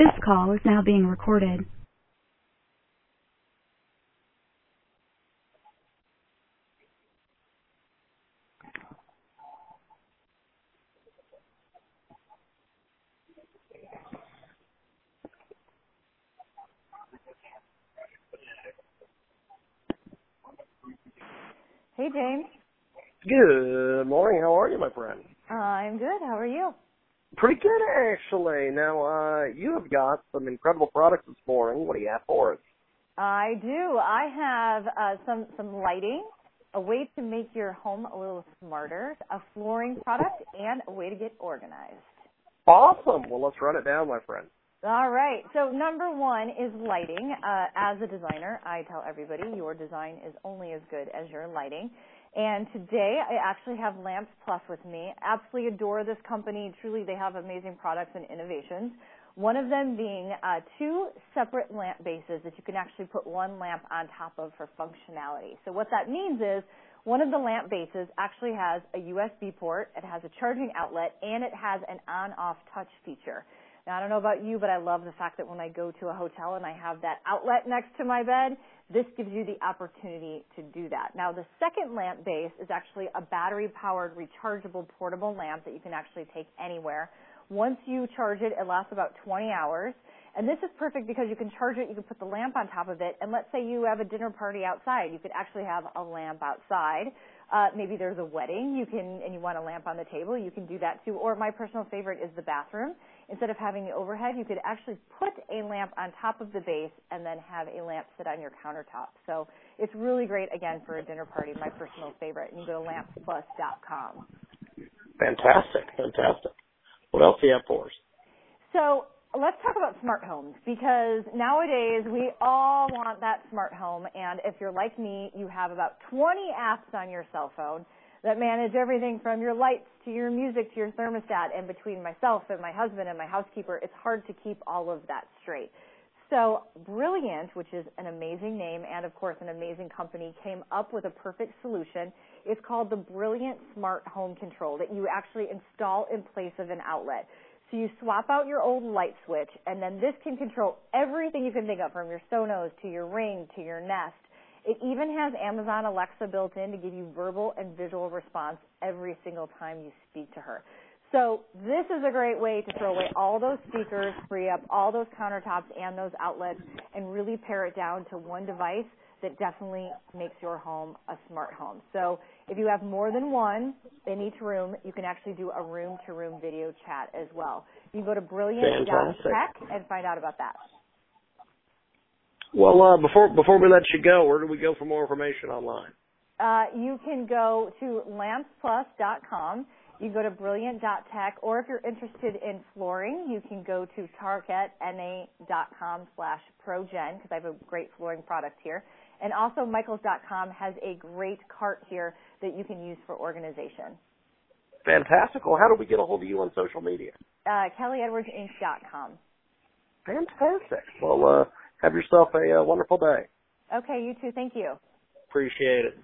This call is now being recorded. Hey, James. Good morning. How are you, my friend? Uh, I'm good. How are you? Pretty good, actually. Now, uh, you have got some incredible products this morning. What do you have for us? I do. I have uh, some some lighting, a way to make your home a little smarter, a flooring product, and a way to get organized. Awesome. Well, let's run it down, my friend. All right. So number one is lighting. Uh, as a designer, I tell everybody your design is only as good as your lighting. And today I actually have Lamps Plus with me. Absolutely adore this company. Truly, they have amazing products and innovations. One of them being uh, two separate lamp bases that you can actually put one lamp on top of for functionality. So what that means is one of the lamp bases actually has a USB port, it has a charging outlet, and it has an on-off touch feature. Now, I don't know about you, but I love the fact that when I go to a hotel and I have that outlet next to my bed, this gives you the opportunity to do that. Now, the second lamp base is actually a battery powered rechargeable portable lamp that you can actually take anywhere. Once you charge it, it lasts about 20 hours. And this is perfect because you can charge it, you can put the lamp on top of it, and let's say you have a dinner party outside, you could actually have a lamp outside. Uh, maybe there's a wedding, you can, and you want a lamp on the table, you can do that too. Or my personal favorite is the bathroom. Instead of having the overhead, you could actually put a lamp on top of the base and then have a lamp sit on your countertop. So it's really great again for a dinner party, my personal favorite. And you go to lampsplus.com. Fantastic. Fantastic. What else do you have for us? So let's talk about smart homes because nowadays we all want that smart home and if you're like me you have about 20 apps on your cell phone that manage everything from your lights to your music to your thermostat and between myself and my husband and my housekeeper. It's hard to keep all of that straight. So brilliant which is an amazing name and of course an amazing company came up with a perfect solution. It's called the brilliant smart home control that you actually install in place of an outlet so you swap out your old light switch, and then this can control everything you can think of, from your Sonos to your Ring to your Nest. It even has Amazon Alexa built in to give you verbal and visual response every single time you speak to her. So this is a great way to throw away all those speakers, free up all those countertops and those outlets, and really pare it down to one device that definitely makes your home a smart home. So if you have more than one in each room, you can actually do a room to room video chat as well. You can go to brilliant.tech and find out about that. Well, uh, before before we let you go, where do we go for more information online? Uh, you can go to lampsplus.com. You can go to brilliant.tech, or if you're interested in flooring, you can go to tarkettna.com slash progen, because I have a great flooring product here. And also Michaels.com has a great cart here that you can use for organization. Fantastic. Well, how do we get a hold of you on social media? Uh, KellyEdwardsInc.com. Fantastic. Well, uh, have yourself a uh, wonderful day. Okay, you too. Thank you. Appreciate it.